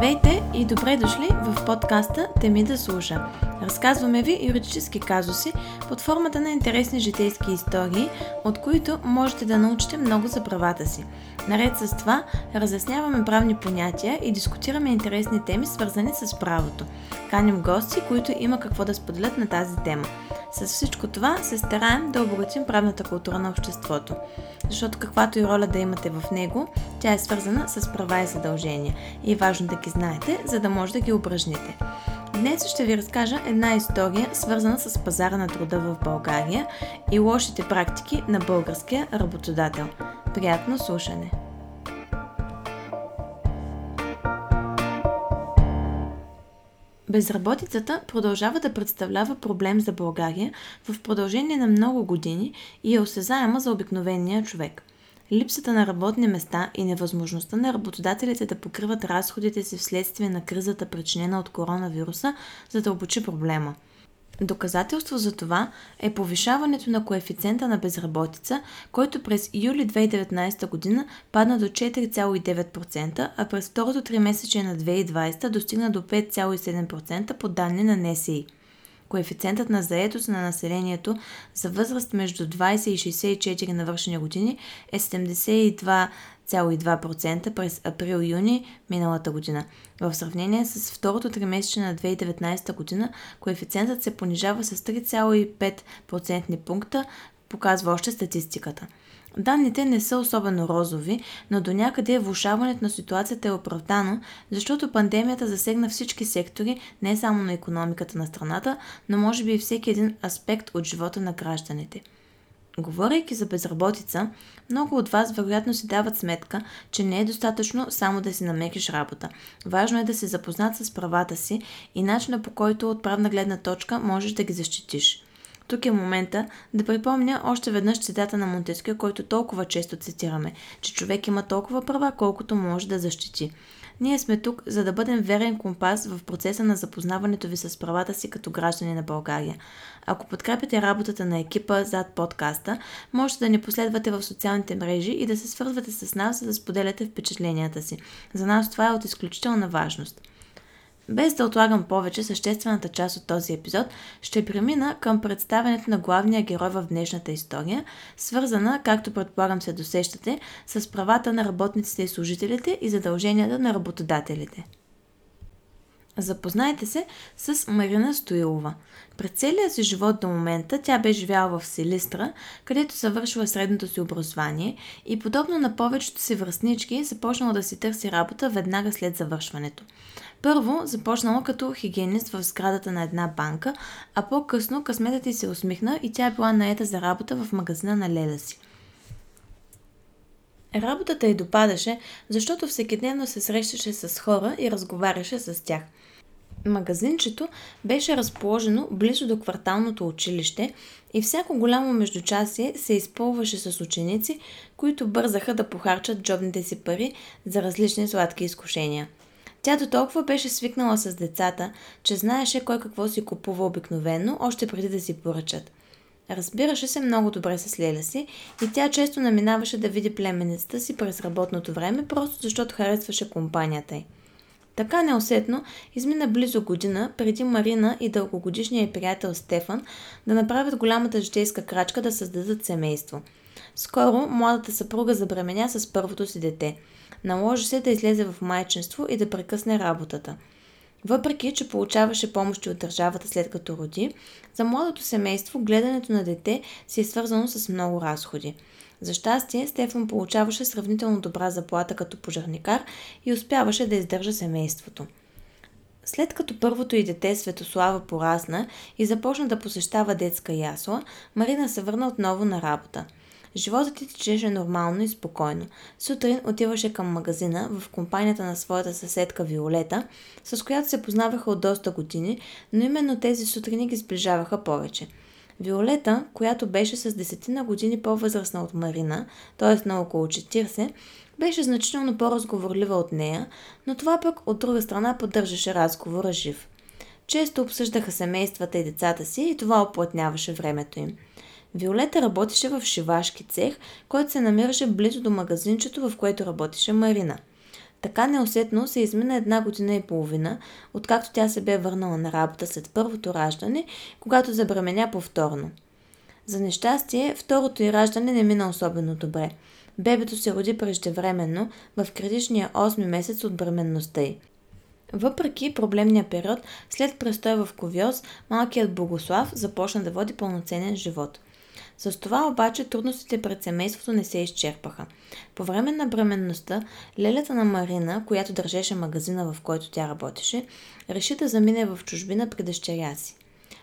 Здравейте и добре дошли в подкаста Теми да слуша. Разказваме ви юридически казуси под формата на интересни житейски истории, от които можете да научите много за правата си. Наред с това, разясняваме правни понятия и дискутираме интересни теми, свързани с правото. Каним гости, които има какво да споделят на тази тема. С всичко това се стараем да обогатим правната култура на обществото. Защото каквато и роля да имате в него, тя е свързана с права и задължения. И е важно да ги знаете, за да може да ги упражните. Днес ще ви разкажа една история, свързана с пазара на труда в България и лошите практики на българския работодател. Приятно слушане! Безработицата продължава да представлява проблем за България в продължение на много години и е осезаема за обикновения човек. Липсата на работни места и невъзможността на работодателите да покриват разходите си вследствие на кризата, причинена от коронавируса, задълбочи проблема – Доказателство за това е повишаването на коефициента на безработица, който през юли 2019 година падна до 4,9%, а през второто три месече на 2020 достигна до 5,7% по данни на НСИ. Коефициентът на заетост на населението за възраст между 20 и 64 навършени години е 72 3,2% през април-юни миналата година. В сравнение с второто тримесечие на 2019 година, коефициентът се понижава с 3,5% пункта, показва още статистиката. Данните не са особено розови, но до някъде влушаването на ситуацията е оправдано, защото пандемията засегна всички сектори, не само на економиката на страната, но може би и всеки един аспект от живота на гражданите – Говорейки за безработица, много от вас вероятно си дават сметка, че не е достатъчно само да си намериш работа. Важно е да се запознат с правата си и начина по който от правна гледна точка можеш да ги защитиш. Тук е момента да припомня още веднъж цитата на Монтескио, който толкова често цитираме, че човек има толкова права, колкото може да защити. Ние сме тук, за да бъдем верен компас в процеса на запознаването ви с правата си като граждани на България. Ако подкрепяте работата на екипа зад подкаста, можете да ни последвате в социалните мрежи и да се свързвате с нас, за да споделяте впечатленията си. За нас това е от изключителна важност. Без да отлагам повече съществената част от този епизод, ще премина към представянето на главния герой в днешната история, свързана, както предполагам се досещате, с правата на работниците и служителите и задълженията на работодателите. Запознайте се с Марина Стоилова. През целия си живот до момента тя бе живяла в Селистра, където завършила средното си образование и подобно на повечето си връзнички започнала да си търси работа веднага след завършването. Първо започнала като хигиенист в сградата на една банка, а по-късно късметът й се усмихна и тя е била наета за работа в магазина на леда си. Работата й допадаше, защото всекидневно се срещаше с хора и разговаряше с тях. Магазинчето беше разположено близо до кварталното училище и всяко голямо междучасие се изпълваше с ученици, които бързаха да похарчат джобните си пари за различни сладки изкушения – тя до толкова беше свикнала с децата, че знаеше кой какво си купува обикновено, още преди да си поръчат. Разбираше се много добре с Леля си и тя често наминаваше да види племенецата си през работното време, просто защото харесваше компанията й. Така неусетно измина близо година преди Марина и дългогодишния приятел Стефан да направят голямата житейска крачка да създадат семейство. Скоро младата съпруга забременя с първото си дете – Наложи се да излезе в майчинство и да прекъсне работата. Въпреки, че получаваше помощи от държавата след като роди, за младото семейство гледането на дете си е свързано с много разходи. За щастие, Стефан получаваше сравнително добра заплата като пожарникар и успяваше да издържа семейството. След като първото и дете Светослава порасна и започна да посещава детска ясла, Марина се върна отново на работа – Животът ти течеше нормално и спокойно. Сутрин отиваше към магазина в компанията на своята съседка Виолета, с която се познаваха от доста години, но именно тези сутрини ги сближаваха повече. Виолета, която беше с десетина години по-възрастна от Марина, т.е. на около 40, беше значително по-разговорлива от нея, но това пък от друга страна поддържаше разговора жив. Често обсъждаха семействата и децата си и това оплътняваше времето им. Виолета работеше в шивашки цех, който се намираше близо до магазинчето, в което работеше Марина. Така неусетно се измина една година и половина, откакто тя се бе върнала на работа след първото раждане, когато забременя повторно. За нещастие, второто й раждане не мина особено добре. Бебето се роди преждевременно в критичния 8 месец от бременността й. Въпреки проблемния период, след престой в Ковиоз, малкият Богослав започна да води пълноценен живот. С това обаче трудностите пред семейството не се изчерпаха. По време на бременността, лелята на Марина, която държеше магазина, в който тя работеше, реши да замине в чужбина при дъщеря си.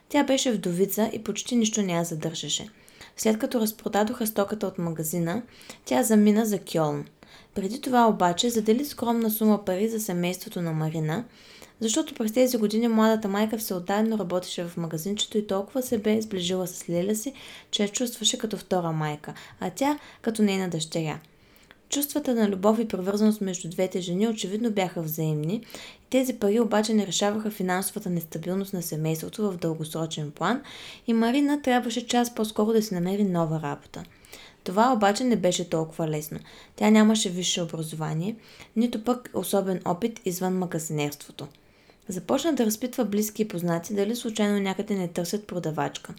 Тя беше вдовица и почти нищо не я задържаше. След като разпродадоха стоката от магазина, тя замина за Кьолн. Преди това обаче задели скромна сума пари за семейството на Марина, защото през тези години младата майка всеотдайно работеше в магазинчето и толкова се бе сближила с Леля си, че я чувстваше като втора майка, а тя като нейна дъщеря. Чувствата на любов и привързаност между двете жени очевидно бяха взаимни. Тези пари обаче не решаваха финансовата нестабилност на семейството в дългосрочен план и Марина трябваше час по-скоро да си намери нова работа. Това обаче не беше толкова лесно. Тя нямаше висше образование, нито пък особен опит извън магазинерството. Започна да разпитва близки и познати дали случайно някъде не търсят продавачка.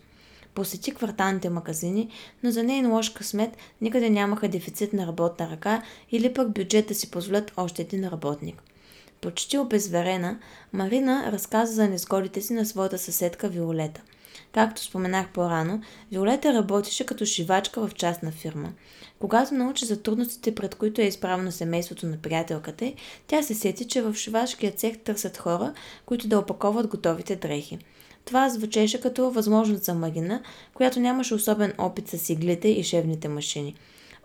Посети кварталните магазини, но за нейн лош късмет никъде нямаха дефицит на работна ръка или пък бюджет да си позволят още един работник. Почти обезверена, Марина разказа за незгодите си на своята съседка Виолета. Както споменах по-рано, Виолета работеше като шивачка в частна фирма. Когато научи за трудностите, пред които е изправено семейството на приятелката тя се сети, че в шивашкия цех търсят хора, които да опаковат готовите дрехи. Това звучеше като възможност за Марина, която нямаше особен опит с иглите и шевните машини.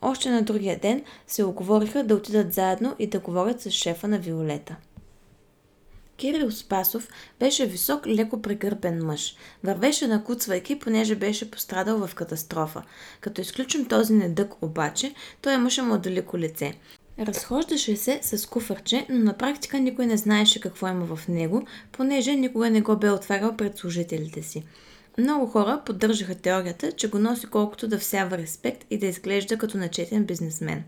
Още на другия ден се оговориха да отидат заедно и да говорят с шефа на Виолета. Кирил Спасов беше висок, леко прегърбен мъж. Вървеше накуцвайки, понеже беше пострадал в катастрофа. Като изключим този недък обаче, той имаше младолико лице. Разхождаше се с куфърче, но на практика никой не знаеше какво има в него, понеже никога не го бе отварял пред служителите си. Много хора поддържаха теорията, че го носи колкото да всява респект и да изглежда като начетен бизнесмен.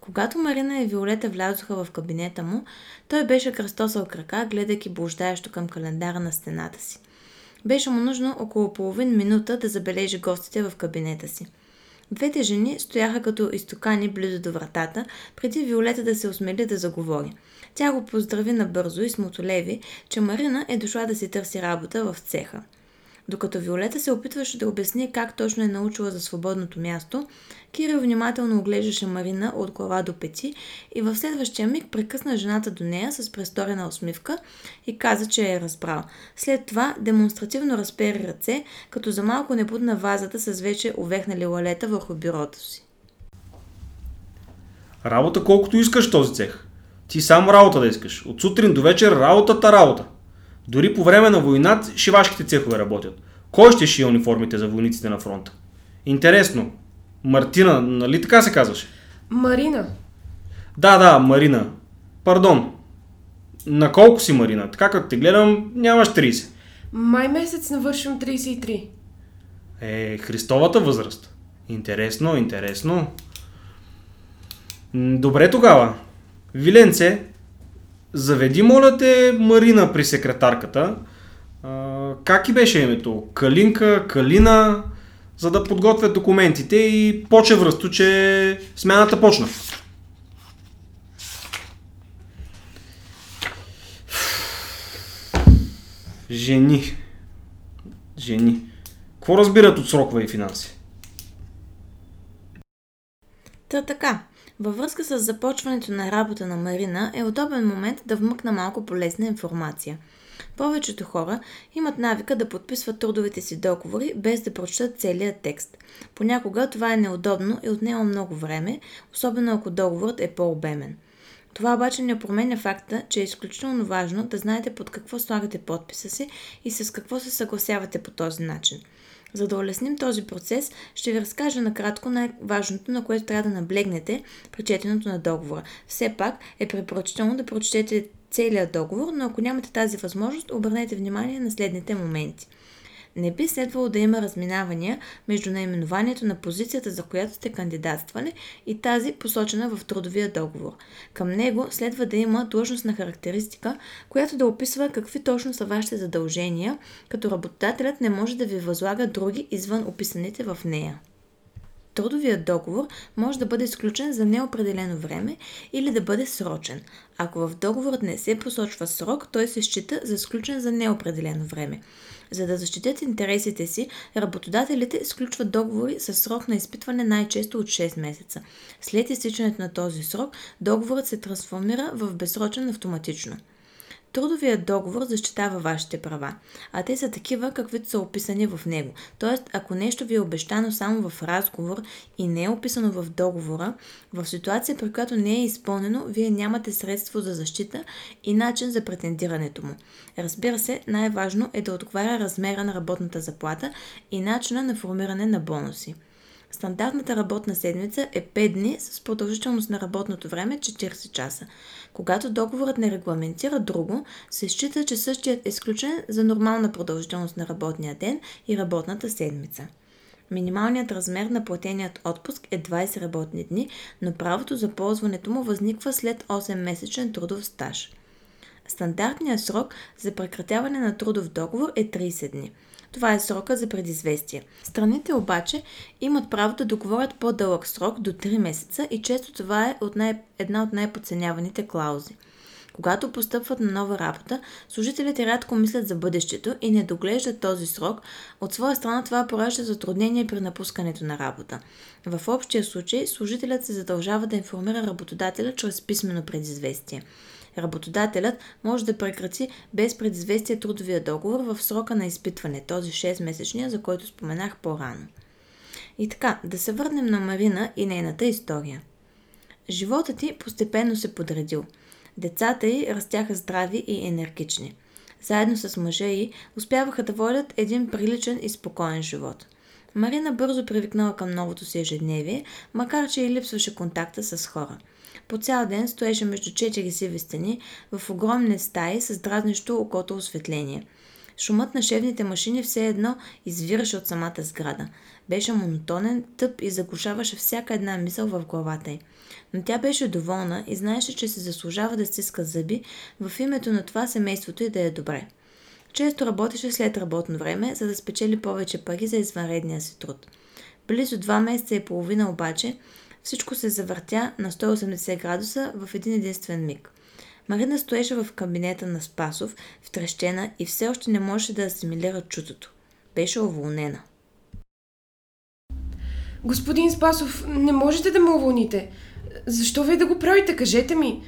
Когато Марина и Виолета влязоха в кабинета му, той беше кръстосал крака, гледайки блуждаещо към календара на стената си. Беше му нужно около половин минута да забележи гостите в кабинета си. Двете жени стояха като изтокани близо до вратата, преди Виолета да се осмели да заговори. Тя го поздрави набързо и смотолеви, че Марина е дошла да си търси работа в цеха. Докато Виолета се опитваше да обясни как точно е научила за свободното място, Кирил внимателно оглеждаше Марина от глава до пети и в следващия миг прекъсна жената до нея с престорена усмивка и каза, че е разбрал. След това демонстративно разпери ръце, като за малко не будна вазата с вече увехнали лалета върху бюрото си. Работа колкото искаш този цех. Ти само работа да искаш. От сутрин до вечер работата работа. Дори по време на война шивашките цехове работят. Кой ще шие униформите за войниците на фронта? Интересно. Мартина, нали така се казваше? Марина. Да, да, Марина. Пардон. На колко си, Марина? Така като те гледам, нямаш 30. Май месец навършвам 33. Е, Христовата възраст. Интересно, интересно. Добре тогава. Виленце, Заведи, моля те, Марина при секретарката. А, как и беше името? Калинка, Калина, за да подготвят документите и поче връсто, че смяната почна. Жени. Жени. Какво разбират от срокове и финанси? Та така. Във връзка с започването на работа на Марина е удобен момент да вмъкна малко полезна информация. Повечето хора имат навика да подписват трудовите си договори без да прочитат целият текст. Понякога това е неудобно и отнема много време, особено ако договорът е по-обемен. Това обаче не променя факта, че е изключително важно да знаете под какво слагате подписа си и с какво се съгласявате по този начин – за да улесним този процес, ще ви разкажа накратко най-важното, на което трябва да наблегнете при четенето на договора. Все пак е препоръчително да прочетете целият договор, но ако нямате тази възможност, обърнете внимание на следните моменти. Не би следвало да има разминавания между наименованието на позицията, за която сте кандидатствали и тази посочена в трудовия договор. Към него следва да има длъжностна характеристика, която да описва какви точно са вашите задължения, като работодателят не може да ви възлага други извън описаните в нея. Трудовият договор може да бъде сключен за неопределено време или да бъде срочен. Ако в договорът не се посочва срок, той се счита за сключен за неопределено време. За да защитят интересите си, работодателите сключват договори с срок на изпитване най-често от 6 месеца. След изтичането на този срок, договорът се трансформира в безсрочен автоматично. Трудовият договор защитава вашите права, а те са такива, каквито са описани в него. Тоест, ако нещо ви е обещано само в разговор и не е описано в договора, в ситуация, при която не е изпълнено, вие нямате средство за защита и начин за претендирането му. Разбира се, най-важно е да отговаря размера на работната заплата и начина на формиране на бонуси. Стандартната работна седмица е 5 дни с продължителност на работното време 40 часа. Когато договорът не регламентира друго, се счита, че същият е изключен за нормална продължителност на работния ден и работната седмица. Минималният размер на платеният отпуск е 20 работни дни, но правото за ползването му възниква след 8-месечен трудов стаж. Стандартният срок за прекратяване на трудов договор е 30 дни – това е срока за предизвестие. Страните обаче имат право да договорят по-дълъг срок до 3 месеца и често това е от най- една от най-подценяваните клаузи. Когато постъпват на нова работа, служителите рядко мислят за бъдещето и не доглеждат този срок. От своя страна това поражда затруднение при напускането на работа. В общия случай служителят се задължава да информира работодателя чрез писмено предизвестие. Работодателят може да прекрати без предизвестие трудовия договор в срока на изпитване, този 6-месечния, за който споменах по-рано. И така, да се върнем на Марина и нейната история. Животът ти постепенно се подредил. Децата й растяха здрави и енергични. Заедно с мъжа й успяваха да водят един приличен и спокоен живот. Марина бързо привикнала към новото си ежедневие, макар че и липсваше контакта с хора – по цял ден стоеше между четири сиви стени в огромни стаи с дразнещо окото осветление. Шумът на шевните машини все едно извираше от самата сграда. Беше монотонен, тъп и заглушаваше всяка една мисъл в главата й. Но тя беше доволна и знаеше, че се заслужава да стиска зъби в името на това семейството и да е добре. Често работеше след работно време, за да спечели повече пари за извънредния си труд. Близо два месеца и половина обаче всичко се завъртя на 180 градуса в един единствен миг. Марина стоеше в кабинета на Спасов, втрещена и все още не можеше да асимилира чутото. Беше уволнена. Господин Спасов, не можете да ме уволните. Защо вие да го правите? Кажете ми.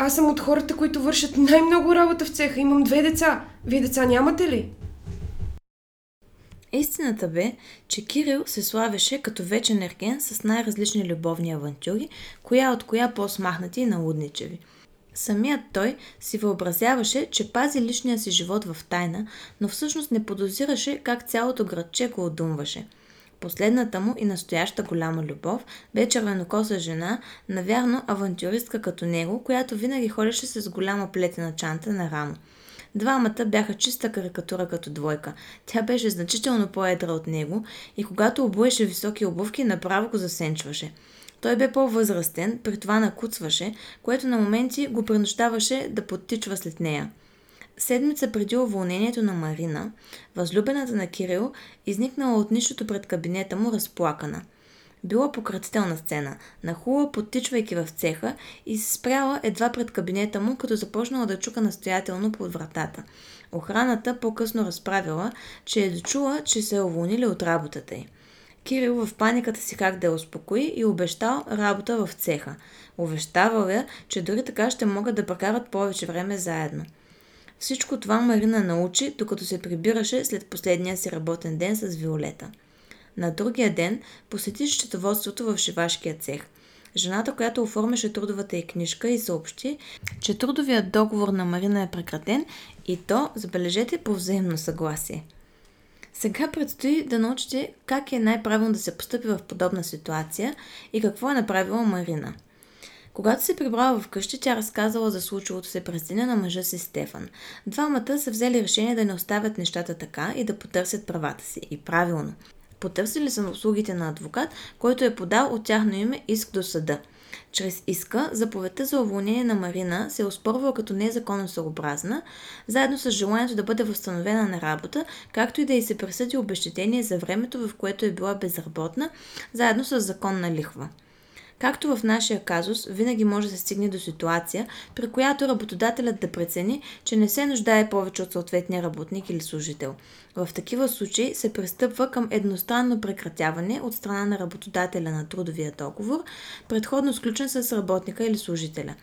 Аз съм от хората, които вършат най-много работа в цеха. Имам две деца. Вие деца нямате ли? Истината бе, че Кирил се славеше като вечен ерген с най-различни любовни авантюри, коя от коя по-смахнати и налудничеви. Самият той си въобразяваше, че пази личния си живот в тайна, но всъщност не подозираше как цялото градче го отдумваше. Последната му и настояща голяма любов бе червенокоса жена, навярно авантюристка като него, която винаги ходеше с голяма плетена чанта на рамо – Двамата бяха чиста карикатура като двойка. Тя беше значително по-едра от него и когато обуеше високи обувки, направо го засенчваше. Той бе по-възрастен, при това накуцваше, което на моменти го принуждаваше да подтичва след нея. Седмица преди уволнението на Марина, възлюбената на Кирил изникнала от нищото пред кабинета му разплакана – била пократителна сцена. Нахула, подтичвайки в цеха и се спряла едва пред кабинета му, като започнала да чука настоятелно под вратата. Охраната по-късно разправила, че е дочула, че се е уволнили от работата й. Кирил в паниката си как да я успокои и обещал работа в цеха. Увещавал я, че дори така ще могат да прекарат повече време заедно. Всичко това Марина научи, докато се прибираше след последния си работен ден с Виолета. На другия ден посети счетоводството в шивашкия цех. Жената, която оформяше трудовата й книжка и съобщи, че трудовият договор на Марина е прекратен и то, забележете, по взаимно съгласие. Сега предстои да научите как е най-правилно да се поступи в подобна ситуация и какво е направила Марина – Когато се прибрала вкъщи, тя разказала за случилото се през деня на мъжа си Стефан. Двамата са взели решение да не оставят нещата така и да потърсят правата си. И правилно. Потърсили са услугите на адвокат, който е подал от тяхно име иск до съда. Чрез иска, заповедта за уволнение на Марина се е оспорвала като незаконосъобразна, заедно с желанието да бъде възстановена на работа, както и да й се присъди обещетение за времето, в което е била безработна, заедно с законна лихва. Както в нашия казус, винаги може да се стигне до ситуация, при която работодателят да прецени, че не се нуждае повече от съответния работник или служител. В такива случаи се пристъпва към едностранно прекратяване от страна на работодателя на трудовия договор, предходно сключен с работника или служителя.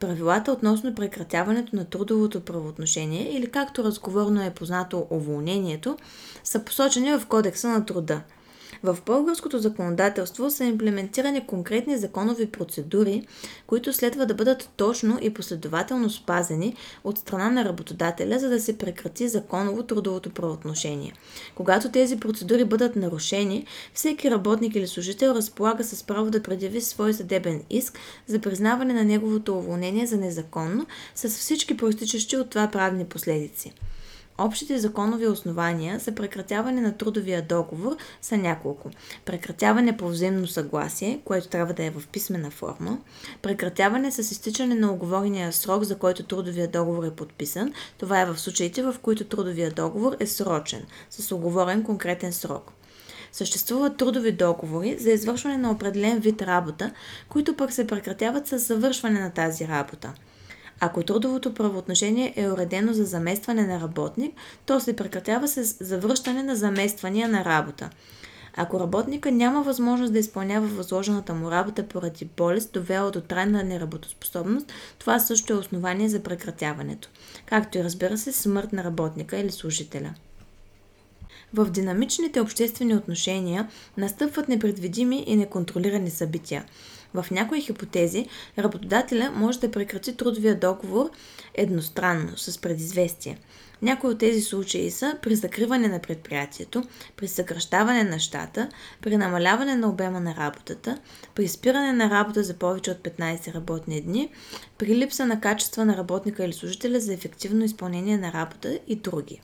Правилата относно прекратяването на трудовото правоотношение или както разговорно е познато уволнението, са посочени в Кодекса на труда. В българското законодателство са имплементирани конкретни законови процедури, които следва да бъдат точно и последователно спазени от страна на работодателя, за да се прекрати законово трудовото правоотношение. Когато тези процедури бъдат нарушени, всеки работник или служител разполага с право да предяви свой съдебен иск за признаване на неговото уволнение за незаконно, с всички проистичащи от това правни последици. Общите законови основания за прекратяване на трудовия договор са няколко. Прекратяване по взаимно съгласие, което трябва да е в писмена форма. Прекратяване с изтичане на оговорения срок, за който трудовия договор е подписан. Това е в случаите, в които трудовия договор е срочен, с оговорен конкретен срок. Съществуват трудови договори за извършване на определен вид работа, които пък се прекратяват с завършване на тази работа. Ако трудовото правоотношение е уредено за заместване на работник, то се прекратява с завръщане на замествания на работа. Ако работника няма възможност да изпълнява възложената му работа поради болест, довела до трайна неработоспособност, това също е основание за прекратяването. Както и разбира се, смърт на работника или служителя. В динамичните обществени отношения настъпват непредвидими и неконтролирани събития. В някои хипотези работодателя може да прекрати трудовия договор едностранно, с предизвестие. Някои от тези случаи са при закриване на предприятието, при съкръщаване на щата, при намаляване на обема на работата, при спиране на работа за повече от 15 работни дни, при липса на качество на работника или служителя за ефективно изпълнение на работа и други.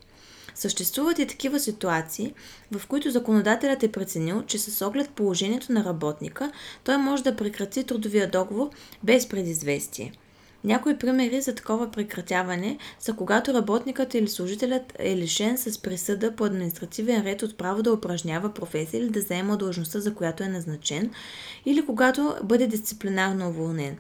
Съществуват и такива ситуации, в които законодателят е преценил, че с оглед положението на работника, той може да прекрати трудовия договор без предизвестие. Някои примери за такова прекратяване са когато работникът или служителят е лишен с присъда по административен ред от право да упражнява професия или да заема длъжността, за която е назначен, или когато бъде дисциплинарно уволнен.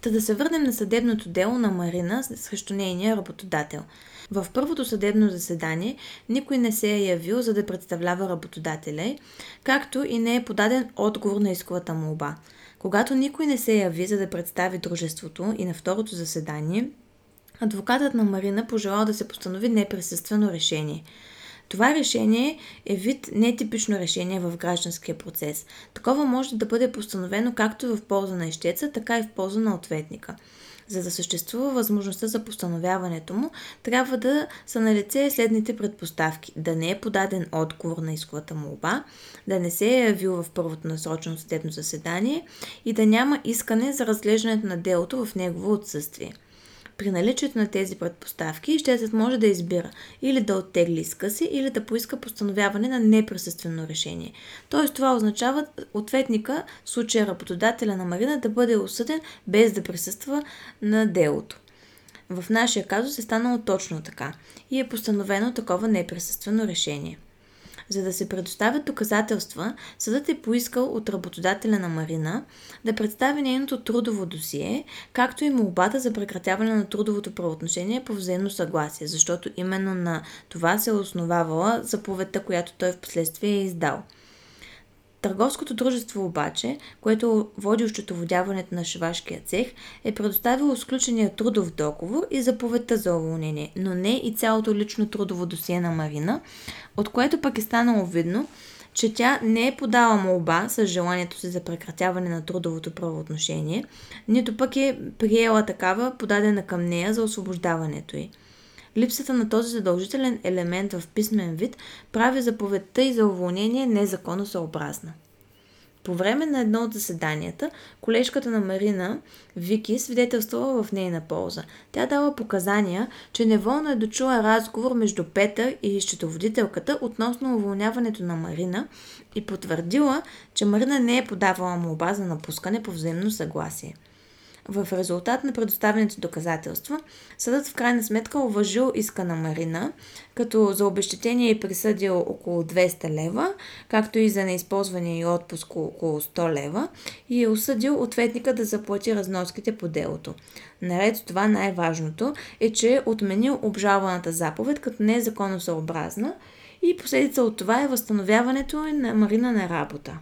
Та да се върнем на съдебното дело на Марина срещу нейния работодател – в първото съдебно заседание никой не се е явил за да представлява работодателя, както и не е подаден отговор на исковата молба. Когато никой не се яви за да представи дружеството и на второто заседание, адвокатът на Марина пожелал да се постанови неприсъствено решение. Това решение е вид нетипично решение в гражданския процес. Такова може да бъде постановено както в полза на ищеца, така и в полза на ответника. За да съществува възможността за постановяването му, трябва да са на лице следните предпоставки. Да не е подаден отговор на исковата молба, да не се е явил в първото насрочено съдебно заседание и да няма искане за разглеждането на делото в негово отсъствие. При наличието на тези предпоставки, ищецът може да избира или да оттегли иска си, или да поиска постановяване на неприсъствено решение. Тоест това означава ответника, в случая работодателя на Марина, да бъде осъден без да присъства на делото. В нашия казус е станало точно така и е постановено такова неприсъствено решение. За да се предоставят доказателства, съдът е поискал от работодателя на Марина да представи нейното трудово досие, както и молбата за прекратяване на трудовото правоотношение по взаимно съгласие, защото именно на това се е основавала заповедта, която той в последствие е издал – Търговското дружество обаче, което води счетоводяването на шивашкия цех, е предоставило сключения трудов договор и заповедта за уволнение, но не и цялото лично трудово досие на Марина, от което пък е станало видно, че тя не е подала молба с желанието си за прекратяване на трудовото правоотношение, нито пък е приела такава, подадена към нея за освобождаването й. Липсата на този задължителен елемент в писмен вид прави заповедта и за уволнение незаконосъобразна. По време на едно от заседанията, колежката на Марина, Вики, свидетелствала в нейна полза. Тя дала показания, че неволно е дочула разговор между Петър и счетоводителката относно уволняването на Марина и потвърдила, че Марина не е подавала молба за напускане по взаимно съгласие. В резултат на предоставените доказателства, съдът в крайна сметка уважил иска на Марина, като за обещетение е присъдил около 200 лева, както и за неизползване и отпуск около 100 лева и е осъдил ответника да заплати разноските по делото. Наред с това най-важното е, че е отменил обжалваната заповед като не е законосъобразна и последица от това е възстановяването на Марина на работа.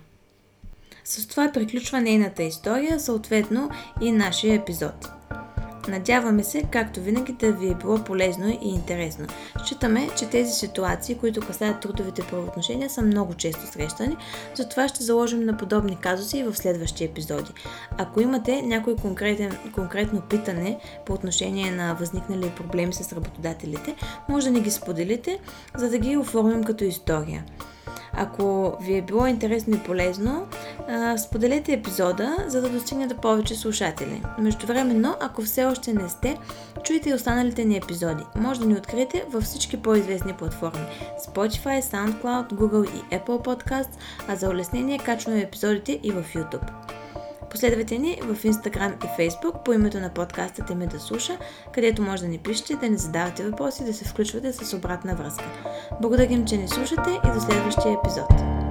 С това приключва нейната история, съответно и нашия епизод. Надяваме се, както винаги, да ви е било полезно и интересно. Считаме, че тези ситуации, които касаят трудовите правоотношения, са много често срещани, затова ще заложим на подобни казуси и в следващи епизоди. Ако имате някой конкретен, конкретно питане по отношение на възникнали проблеми с работодателите, може да ни ги споделите, за да ги оформим като история. Ако ви е било интересно и полезно, споделете епизода, за да достигне до повече слушатели. Междувременно, ако все още не сте, чуйте и останалите ни епизоди. Може да ни откриете във всички по-известни платформи Spotify, SoundCloud, Google и Apple Podcasts, а за улеснение качваме епизодите и в YouTube. Последвайте ни в Instagram и Facebook по името на подкаста Теме да слуша, където може да ни пишете, да ни задавате въпроси да се включвате с обратна връзка. Благодарим, че ни слушате и до следващия епизод.